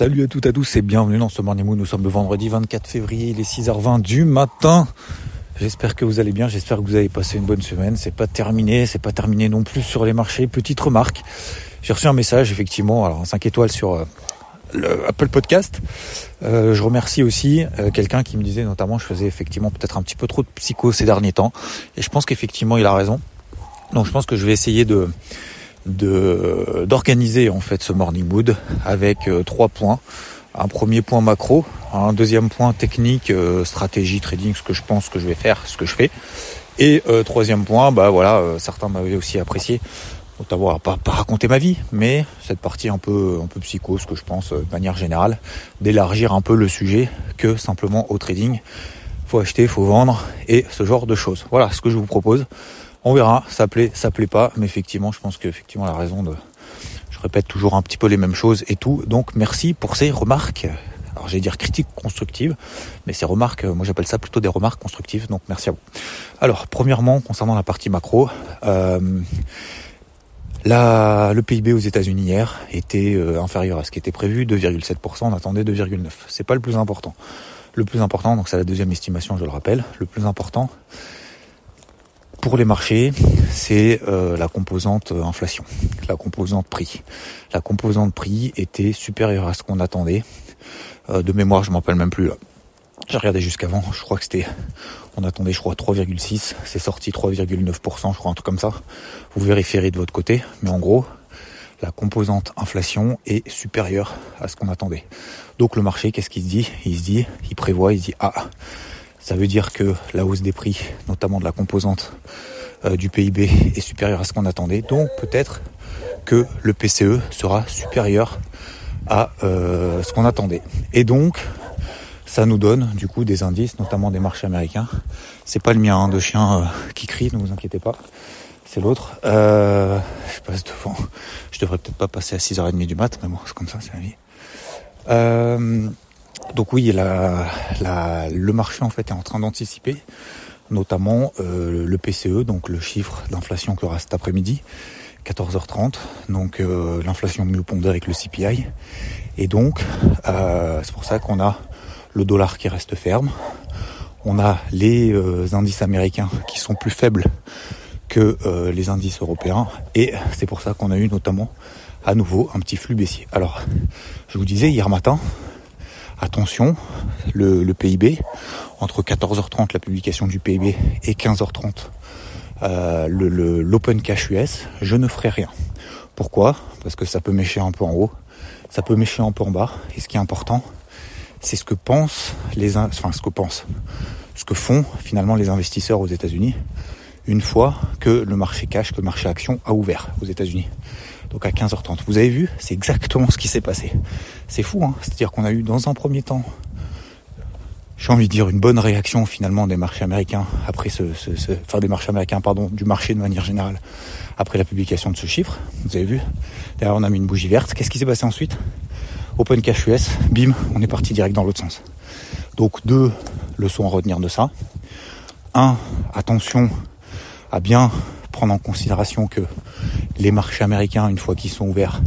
Salut à toutes et à tous et bienvenue dans ce Morning. Nous sommes le vendredi 24 février, il est 6h20 du matin. J'espère que vous allez bien, j'espère que vous avez passé une bonne semaine. C'est pas terminé, c'est pas terminé non plus sur les marchés. Petite remarque, j'ai reçu un message effectivement, alors 5 étoiles sur euh, le Apple Podcast. Euh, je remercie aussi euh, quelqu'un qui me disait notamment je faisais effectivement peut-être un petit peu trop de psycho ces derniers temps. Et je pense qu'effectivement il a raison. Donc je pense que je vais essayer de d'organiser en fait ce morning mood avec euh, trois points. Un premier point macro, un deuxième point technique, euh, stratégie, trading, ce que je pense que je vais faire, ce que je fais. Et euh, troisième point, bah voilà, certains m'avaient aussi apprécié, notamment pas, pas raconter ma vie, mais cette partie un peu un peu psycho, ce que je pense de manière générale, d'élargir un peu le sujet que simplement au trading. Faut acheter, faut vendre et ce genre de choses. Voilà ce que je vous propose. On verra, ça plaît, ça plaît pas, mais effectivement, je pense qu'effectivement la raison de, je répète toujours un petit peu les mêmes choses et tout. Donc merci pour ces remarques. Alors j'allais dire critiques constructives, mais ces remarques, moi j'appelle ça plutôt des remarques constructives. Donc merci à vous. Alors premièrement, concernant la partie macro, euh, le PIB aux États-Unis hier était euh, inférieur à ce qui était prévu, 2,7%. On attendait 2,9. C'est pas le plus important. Le plus important, donc c'est la deuxième estimation, je le rappelle. Le plus important, pour les marchés, c'est euh, la composante euh, inflation, la composante prix. La composante prix était supérieure à ce qu'on attendait. Euh, de mémoire, je m'en rappelle même plus là. J'ai regardé jusqu'avant, je crois que c'était, on attendait je crois 3,6, c'est sorti 3,9%, je crois un truc comme ça. Vous vérifierez de votre côté, mais en gros, la composante inflation est supérieure à ce qu'on attendait. Donc le marché, qu'est-ce qu'il se dit? Il se dit, il prévoit, il se dit ah ça veut dire que la hausse des prix, notamment de la composante euh, du PIB, est supérieure à ce qu'on attendait. Donc peut-être que le PCE sera supérieur à euh, ce qu'on attendait. Et donc, ça nous donne du coup des indices, notamment des marchés américains. C'est pas le mien hein, de chien euh, qui crie, ne vous inquiétez pas. C'est l'autre. je passe devant. Je devrais peut-être pas passer à 6h30 du mat, mais bon, c'est comme ça, c'est la vie. Donc oui, le marché en fait est en train d'anticiper, notamment euh, le PCE, donc le chiffre d'inflation qui aura cet après-midi, 14h30. Donc euh, l'inflation mieux pondée avec le CPI. Et donc euh, c'est pour ça qu'on a le dollar qui reste ferme. On a les indices américains qui sont plus faibles que les indices européens. Et c'est pour ça qu'on a eu notamment à nouveau un petit flux baissier. Alors, je vous disais hier matin, attention, le, PIB, entre 14h30 la publication du PIB et 15h30 euh, l'open cash US, je ne ferai rien. Pourquoi? Parce que ça peut mécher un peu en haut, ça peut mécher un peu en bas, et ce qui est important, c'est ce que pensent les, enfin ce que pensent, ce que font finalement les investisseurs aux États-Unis une fois que le marché cash, que le marché action a ouvert aux États-Unis donc à 15h30. Vous avez vu, c'est exactement ce qui s'est passé. C'est fou, hein c'est-à-dire qu'on a eu dans un premier temps, j'ai envie de dire, une bonne réaction finalement des marchés américains après ce, ce, ce, enfin des marchés américains, pardon, du marché de manière générale après la publication de ce chiffre. Vous avez vu, d'ailleurs on a mis une bougie verte. Qu'est-ce qui s'est passé ensuite? Open Cash US, bim, on est parti direct dans l'autre sens. Donc deux leçons à retenir de ça. Un, attention à bien prendre en considération que les marchés américains, une fois qu'ils sont ouverts,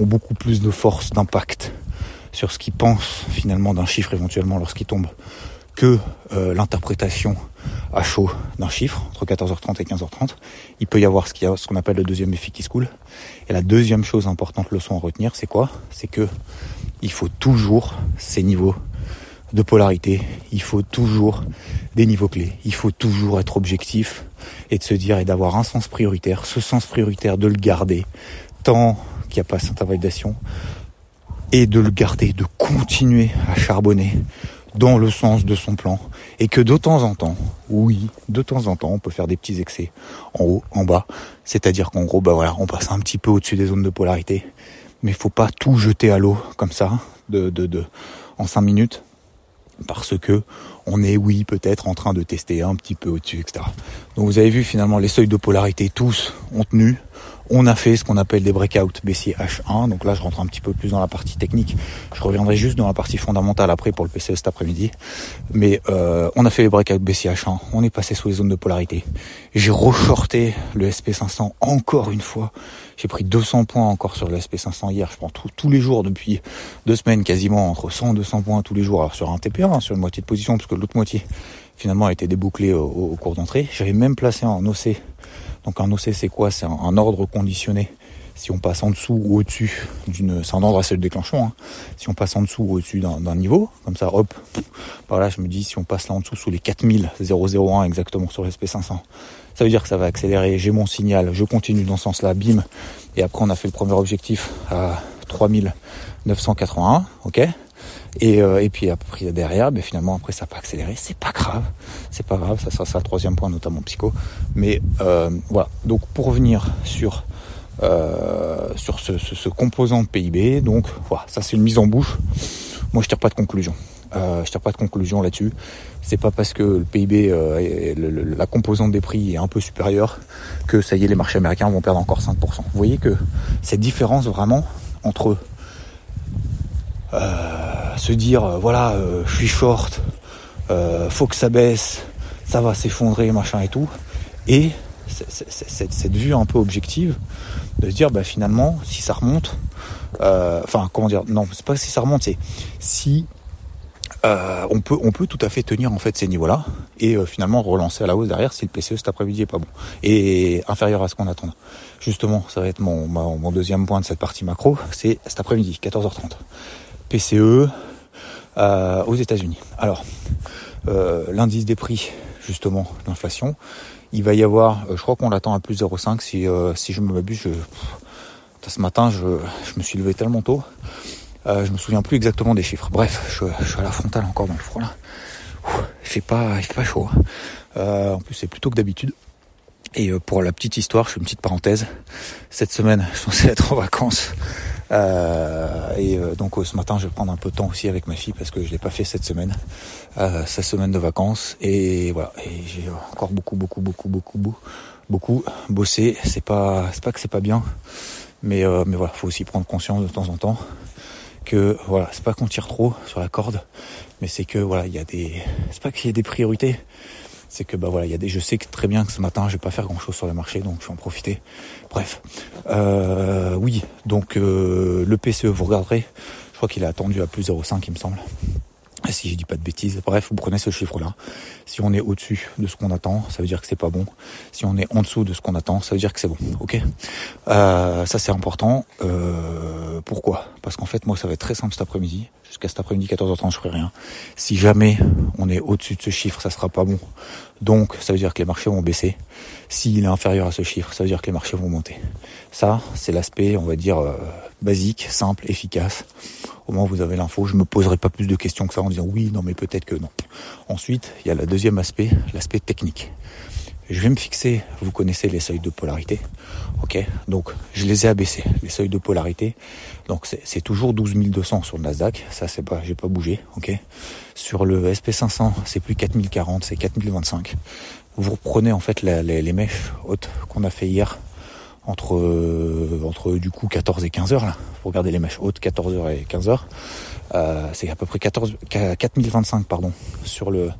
ont beaucoup plus de force, d'impact sur ce qu'ils pensent finalement d'un chiffre éventuellement lorsqu'il tombe que euh, l'interprétation à chaud d'un chiffre entre 14h30 et 15h30. Il peut y avoir ce qu'on appelle le deuxième effet qui se coule. Et la deuxième chose importante, leçon à retenir, c'est quoi? C'est que il faut toujours ces niveaux de polarité. Il faut toujours des niveaux clés. Il faut toujours être objectif et de se dire et d'avoir un sens prioritaire. Ce sens prioritaire, de le garder tant qu'il n'y a pas cette invalidation et de le garder, de continuer à charbonner dans le sens de son plan et que de temps en temps, oui, de temps en temps, on peut faire des petits excès en haut, en bas. C'est-à-dire qu'en gros, bah voilà, on passe un petit peu au-dessus des zones de polarité, mais il faut pas tout jeter à l'eau comme ça, de, de, en 5 minutes, parce que on est, oui, peut-être en train de tester un petit peu au-dessus, etc. Donc vous avez vu finalement les seuils de polarité tous ont tenu. On a fait ce qu'on appelle des breakouts baissier H1. Donc là, je rentre un petit peu plus dans la partie technique. Je reviendrai juste dans la partie fondamentale après pour le PCE cet après-midi. Mais euh, on a fait les breakouts baissier H1. On est passé sous les zones de polarité. J'ai reshorté le SP500 encore une fois. J'ai pris 200 points encore sur le SP500 hier. Je prends tous les jours depuis deux semaines quasiment entre 100 et 200 points tous les jours. Alors sur un TP1, hein, sur une moitié de position, parce que l'autre moitié finalement a été débouclée au, cours d'entrée. J'avais même placé en OC donc un OC c'est quoi? C'est un, ordre conditionné. Si on passe en dessous ou au-dessus d'une, c'est un ordre assez de déclenchement. Hein. Si on passe en dessous ou au-dessus d'un, niveau, comme ça, hop, par là je me dis si on passe là en dessous sous les 4001 exactement sur l'SP500, ça veut dire que ça va accélérer. J'ai mon signal, je continue dans ce sens-là, bim. Et après on a fait le premier objectif à 3981, ok et, euh, et puis après derrière, ben finalement après ça n'a pas accéléré, c'est pas grave, c'est pas grave, ça sera ça le troisième point notamment psycho. Mais euh, voilà, donc pour revenir sur euh, sur ce, ce, ce, composant de PIB, donc voilà, ça c'est une mise en bouche. Moi je tire pas de conclusion. Euh, je tire pas de conclusion là-dessus. C'est pas parce que le PIB, euh, la composante des prix est un peu supérieure que ça y est, les marchés américains vont perdre encore 5%. Vous voyez que cette différence vraiment entre euh, se dire euh, voilà je suis short, faut que ça baisse, ça va s'effondrer machin et tout, et cette vue un peu objective de se dire bah finalement si ça remonte, enfin comment dire non c'est pas si ça remonte c'est si on peut on peut tout à fait tenir en fait ces niveaux-là et finalement relancer à la hausse derrière si le PCE cet après-midi est pas bon et inférieur à ce qu'on attend. Justement, ça va être mon, mon deuxième point de cette partie macro, c'est cet après-midi 14h30. PCE euh, aux États-Unis. Alors, euh, l'indice des prix, justement, l'inflation, il va y avoir, euh, je crois qu'on l'attend à plus 0,5 si, si je me m'abuse. Je, ce matin, je, je, me suis levé tellement tôt, je me souviens plus exactement des chiffres. Bref, je, suis à la frontale encore dans le froid là. il fait pas, il fait pas chaud. Hein. en plus, c'est plutôt que d'habitude. Et pour la petite histoire, je fais une petite parenthèse. Cette semaine, je suis censé être en vacances euh, et euh, donc ce matin, je vais prendre un peu de temps aussi avec ma fille parce que je l'ai pas fait cette semaine, euh, sa semaine de vacances. Et voilà, et j'ai encore beaucoup, beaucoup, beaucoup, beaucoup, beaucoup, beaucoup bossé. C'est pas, c'est pas que c'est pas bien, mais euh, mais voilà, faut aussi prendre conscience de temps en temps que voilà, c'est pas qu'on tire trop sur la corde, mais c'est que voilà, il y a des, c'est pas qu'il y a des priorités c'est que bah voilà, il y a des, je sais très bien que ce matin je vais pas faire grand chose sur le marché, donc je vais en profiter. Bref, euh, oui, donc euh, le PCE vous regarderez, je crois qu'il est attendu à plus 0,5 il me semble. Si je dis pas de bêtises, bref, vous prenez ce chiffre-là. Si on est au-dessus de ce qu'on attend, ça veut dire que c'est pas bon. Si on est en dessous de ce qu'on attend, ça veut dire que c'est bon. Ok? Euh, Ça c'est important. Euh, pourquoi? Parce qu'en fait, moi, ça va être très simple cet après-midi jusqu'à cet après-midi 14h30 je ferai rien. Si jamais on est au-dessus de ce chiffre, ça sera pas bon. Donc ça veut dire que les marchés vont baisser. S'il est inférieur à ce chiffre, ça veut dire que les marchés vont monter. Ça, c'est l'aspect, on va dire, euh, basique, simple, efficace. Au moins vous avez l'info, je me poserai pas plus de questions que ça en disant oui, non mais peut-être que non. Ensuite, il y a le deuxième aspect, l'aspect technique. Je vais me fixer, vous connaissez les seuils de polarité, ok Donc je les ai abaissés, les seuils de polarité. Donc c'est toujours 12 200 sur le Nasdaq, ça c'est pas, j'ai pas bougé, ok Sur le SP500, c'est plus 4040, c'est 4025. Vous reprenez en fait les, mèches hautes qu'on a fait hier entre entre du coup 14 et 15 heures là. Vous regardez les mèches hautes 14 h et 15 heures. Euh, c'est à peu près 14, 4025 pardon sur le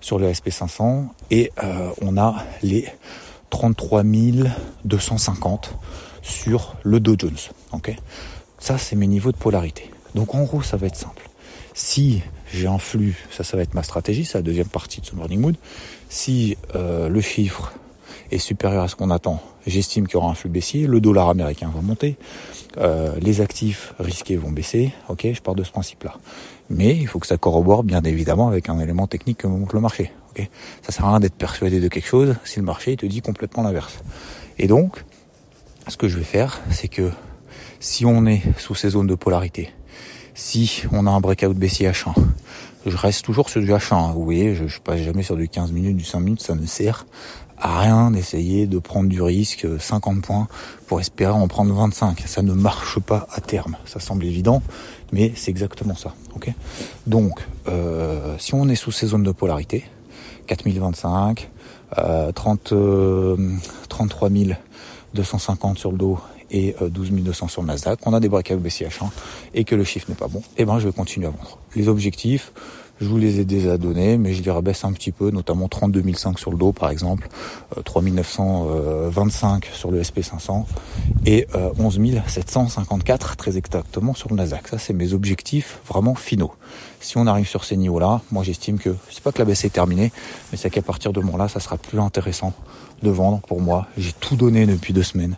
sur le SP500 et euh, on a les 33 250 sur le Dow Jones. Ok, ça c'est mes niveaux de polarité. Donc en gros ça va être simple. Si j'ai un flux, ça ça va être ma stratégie, c'est la deuxième partie de ce morning mood. Si euh, le chiffre est supérieur à ce qu'on attend, j'estime qu'il y aura un flux baissier, le dollar américain va monter, euh, les actifs risqués vont baisser, ok, je pars de ce principe-là. Mais il faut que ça corrobore bien évidemment avec un élément technique que montre le marché. ok ça sert à rien d'être persuadé de quelque chose si le marché te dit complètement l'inverse. Et donc, ce que je vais faire, c'est que si on est sous ces zones de polarité, si on a un breakout baissier H1, je reste toujours sur du H1. Hein. Vous voyez, je, je passe jamais sur du 15 minutes, du 5 minutes, ça ne sert à rien d'essayer de prendre du risque 50 points pour espérer en prendre 25. Ça ne marche pas à terme. Ça semble évident, mais c'est exactement ça. Ok? Donc, euh, si on est sous ces zones de polarité, 4025, euh, 30, 33 250 sur le dos et 12 euh, 200 sur le Nasdaq, on a des breakouts BCH1 et que le chiffre n'est pas bon, et eh ben je vais continuer à vendre. Les objectifs, je vous les ai déjà donnés, mais je les rabaisse un petit peu, notamment 32 005 sur le dos par exemple, 3 euh, 925 sur le SP500 et 11 euh, 754 très exactement sur le Nasdaq. Ça c'est mes objectifs vraiment finaux. Si on arrive sur ces niveaux-là, moi j'estime que c'est pas que la baisse est terminée, mais c'est qu'à partir de moment-là, ça sera plus intéressant de vendre pour moi. J'ai tout donné depuis deux semaines.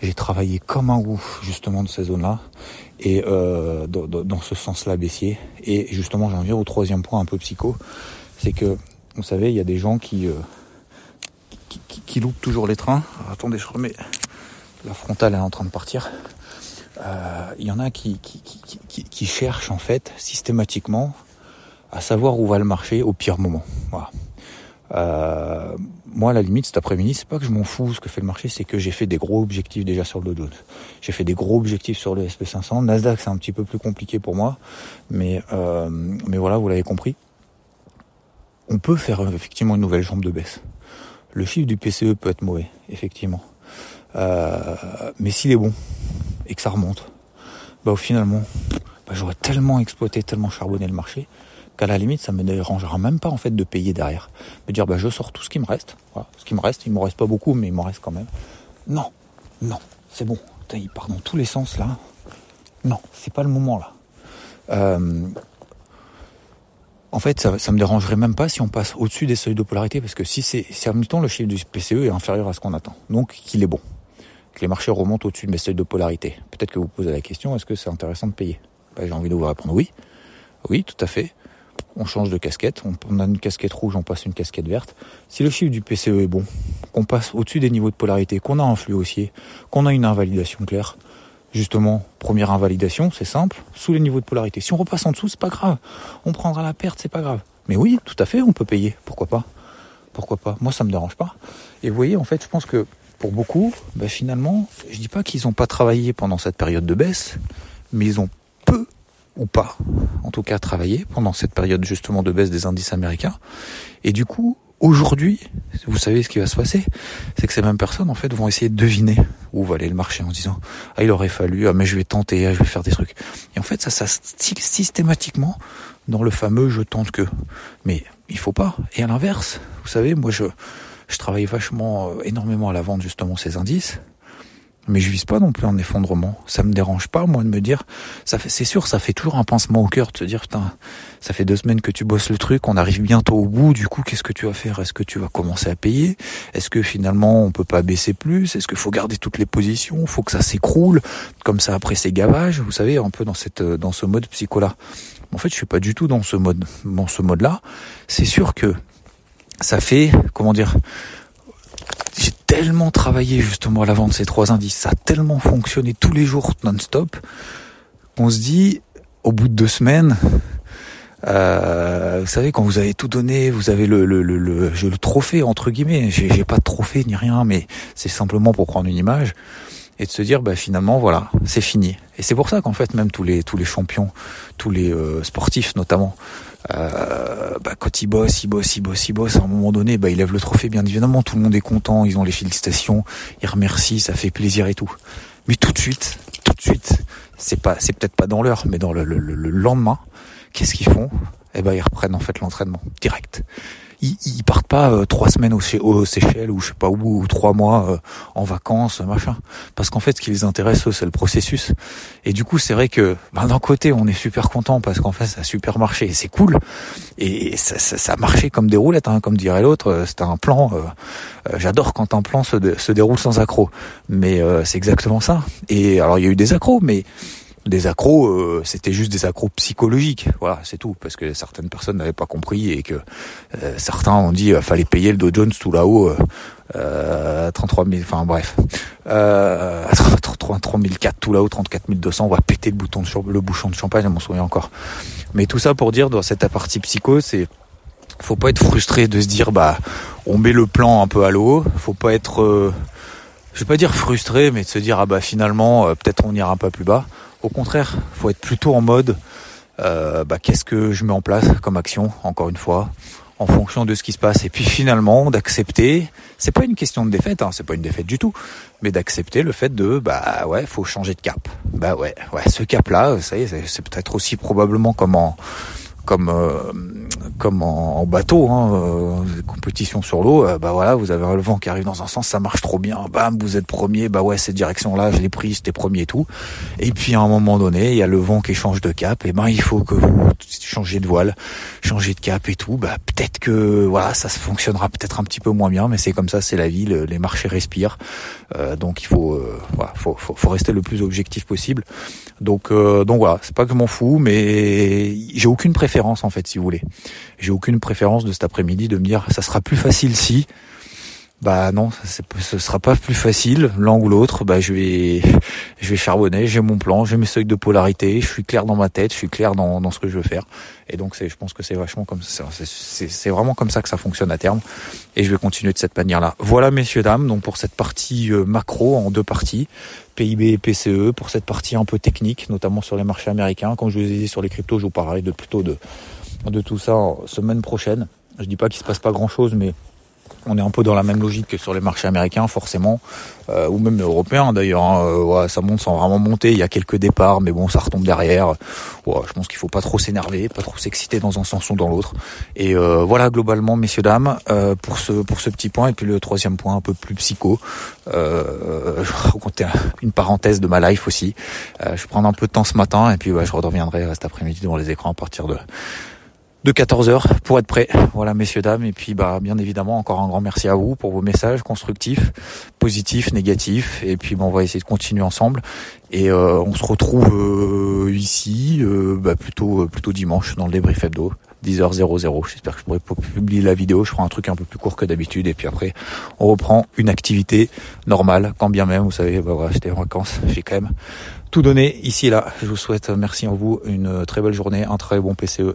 J'ai travaillé comme un ouf justement de ces zones-là et euh, dans, ce sens-là baissier. Et justement, j'en viens au troisième point un peu psycho, c'est que vous savez, il y a des gens qui, euh, qui, loupent toujours les trains. attendez, je remets la frontale est en train de partir. Euh, il y en a qui, qui, qui, cherchent en fait systématiquement à savoir où va le marché au pire moment. Voilà. Moi, à la limite, cet après-midi, c'est pas que je m'en fous ce que fait le marché, c'est que j'ai fait des gros objectifs déjà sur le Dow. J'ai fait des gros objectifs sur le SP500. Nasdaq, c'est un petit peu plus compliqué pour moi, mais euh, mais voilà, vous l'avez compris. On peut faire effectivement une nouvelle jambe de baisse. Le chiffre du PCE peut être mauvais, effectivement, euh, mais s'il est bon et que ça remonte, bah finalement, bah, j'aurais tellement exploité, tellement charbonné le marché qu'à la limite, ça me dérangera même pas en fait de payer derrière. Me dire, bah, je sors tout ce qui me reste. Ce qui me reste, il me reste pas beaucoup, mais il m'en reste quand même. Non, non, c'est bon. Il part dans tous les sens là. Non, c'est pas le moment là. Euh, en fait, ça, me dérangerait même pas si on passe au-dessus des seuils de polarité, parce que si c'est, si temps le chiffre du PCE est inférieur à ce qu'on attend, donc qu'il est bon, que les marchés remontent au-dessus de mes seuils de polarité, peut-être que vous posez la question, est-ce que c'est intéressant de payer? Bah, J'ai envie de vous répondre oui, oui, tout à fait on change de casquette, on, a une casquette rouge, on passe une casquette verte. Si le chiffre du PCE est bon, qu'on passe au-dessus des niveaux de polarité, qu'on a un flux haussier, qu'on a une invalidation claire, justement, première invalidation, c'est simple, sous les niveaux de polarité. Si on repasse en dessous, c'est pas grave. On prendra la perte, c'est pas grave. Mais oui, tout à fait, on peut payer. Pourquoi pas? Pourquoi pas? Moi, ça me dérange pas. Et vous voyez, en fait, je pense que pour beaucoup, bah, finalement, je dis pas qu'ils n'ont pas travaillé pendant cette période de baisse, mais ils ont ou pas, en tout cas travailler pendant cette période justement de baisse des indices américains. Et du coup, aujourd'hui, vous savez ce qui va se passer, c'est que ces mêmes personnes en fait vont essayer de deviner où va aller le marché en disant ah il aurait fallu ah mais je vais tenter ah je vais faire des trucs. Et en fait ça ça systématiquement dans le fameux je tente que. Mais il faut pas. Et à l'inverse, vous savez, moi je je travaille vachement euh, énormément à la vente justement ces indices mais je vise pas non plus un effondrement. Ça me dérange pas, moi, de me dire, ça fait, c'est sûr, ça fait toujours un pincement au cœur de se dire, putain, ça fait deux semaines que tu bosses le truc, on arrive bientôt au bout, du coup, qu'est-ce que tu vas faire? Est-ce que tu vas commencer à payer? Est-ce que finalement, on peut pas baisser plus? Est-ce qu'il faut garder toutes les positions? Faut que ça s'écroule? Comme ça, après, c'est gavage, vous savez, un peu dans cette, dans ce mode psycho-là. En fait, je suis pas du tout dans ce mode, dans ce mode-là. C'est sûr que ça fait, comment dire, tellement travaillé justement à la vente de ces trois indices, ça a tellement fonctionné tous les jours non-stop, qu'on se dit, au bout de deux semaines, euh, vous savez, quand vous avez tout donné, vous avez le, le, le, le, le trophée, entre guillemets, j'ai pas de trophée ni rien, mais c'est simplement pour prendre une image et de se dire bah finalement voilà c'est fini. Et c'est pour ça qu'en fait même tous les tous les champions tous les euh, sportifs notamment euh, bah, quand ils bossent, ils bossent, ils bossent, ils bossent, à un moment donné, bah, ils lèvent le trophée, bien évidemment, tout le monde est content, ils ont les félicitations, ils remercient, ça fait plaisir et tout. Mais tout de suite, tout de suite, c'est pas, c'est peut-être pas dans l'heure, mais dans le, le, le lendemain, qu'est-ce qu'ils font? Eh ben, ils reprennent en fait l'entraînement direct ils, ils partent pas euh, trois semaines au, au, Seychelles ou je sais pas où, ou trois mois euh, en vacances, machin. Parce qu'en fait, ce qui les intéresse, c'est le processus. Et du coup, c'est vrai que ben, d'un côté, on est super content parce qu'en fait, ça a super marché et c'est cool. Et ça, ça, ça, a marché comme des roulettes, hein, comme dirait l'autre. Euh, c'était un plan. J'adore quand un plan se, se, déroule sans accroc. Mais c'est exactement ça. Et alors, il y a eu des accros, mais des accros, euh, c'était juste des accros psychologiques. Voilà, c'est tout, parce que certaines personnes n'avaient pas compris et que euh, certains ont dit euh, fallait payer le Dow Jones tout là-haut. Euh, 33 000, enfin bref, euh, 33 004 tout là-haut, 34 200, on va péter le bouton de le bouchon de champagne, je m'en souviens encore. Mais tout ça pour dire dans cette partie psycho, c'est faut pas être frustré de se dire bah on met le plan un peu à l'eau, faut pas être euh, je vais pas dire frustré mais de se dire ah bah finalement peut-être on ira un peu plus bas. Au contraire, faut être plutôt en mode euh, bah, qu'est-ce que je mets en place comme action, encore une fois, en fonction de ce qui se passe. Et puis finalement, d'accepter, c'est pas une question de défaite, hein, c'est pas une défaite du tout, mais d'accepter le fait de bah ouais, faut changer de cap. Bah ouais, ouais, ce cap-là, ça y est, c'est peut-être aussi probablement comme en comme euh, comme en, bateau, hein, euh, compétition sur l'eau, euh, bah voilà, vous avez le vent qui arrive dans un sens, ça marche trop bien, bam, vous êtes premier, bah ouais, cette direction-là, je l'ai prise, j'étais premier et tout. Et puis à un moment donné, il y a le vent qui change de cap, et ben il faut que vous changez de voile, changez de cap et tout. Bah peut-être que voilà, ça fonctionnera peut-être un petit peu moins bien, mais c'est comme ça, c'est la vie, les marchés respirent, donc il faut, voilà, faut, faut, faut, rester le plus objectif possible. Donc donc voilà, c'est pas que je m'en fous, mais j'ai aucune préférence en fait, si vous voulez. J'ai aucune préférence de cet après-midi de me dire ça sera plus facile si. Bah non, ce sera pas plus facile l'un ou l'autre. Bah je vais, je vais charbonner. J'ai mon plan, j'ai mes seuils de polarité. Je suis clair dans ma tête, je suis clair dans, dans ce que je veux faire. Et donc c'est, je pense que c'est vachement comme ça. C'est vraiment comme ça que ça fonctionne à terme. Et je vais continuer de cette manière-là. Voilà messieurs dames. Donc pour cette partie euh, macro en deux parties, PIB et PCE. Pour cette partie un peu technique, notamment sur les marchés américains. Quand je vous ai dit sur les cryptos, je vous parlerai de plutôt de de tout ça semaine prochaine. Je dis pas qu'il se passe pas grand chose, mais on est un peu dans la même logique que sur les marchés américains forcément, euh, ou même européens d'ailleurs. Hein. Euh, ça monte sans vraiment monter. Il y a quelques départs, mais bon, ça retombe derrière. je pense qu'il faut pas trop s'énerver, pas trop s'exciter dans un sens ou dans l'autre. Et euh, voilà globalement, messieurs dames, pour ce pour ce petit point. Et puis le troisième point, un peu plus psycho. je vais raconter une parenthèse de ma life aussi. je vais prendre un peu de temps ce matin, et puis je reviendrai cet après-midi devant les écrans à partir de de 14h pour être prêt. Voilà messieurs dames et puis bah bien évidemment encore un grand merci à vous pour vos messages constructifs, positifs, négatifs et puis bon on va essayer de continuer ensemble et euh, on se retrouve euh, ici euh, bah, plutôt plutôt dimanche dans le débrief hebdo 10h00. J'espère que je pourrai publier la vidéo. Je ferai un truc un peu plus court que d'habitude. Et puis après, on reprend une activité normale, quand bien même, vous savez, bah voilà, j'étais en vacances. J'ai quand même tout donné ici et là. Je vous souhaite, merci à vous, une très belle journée, un très bon PCE.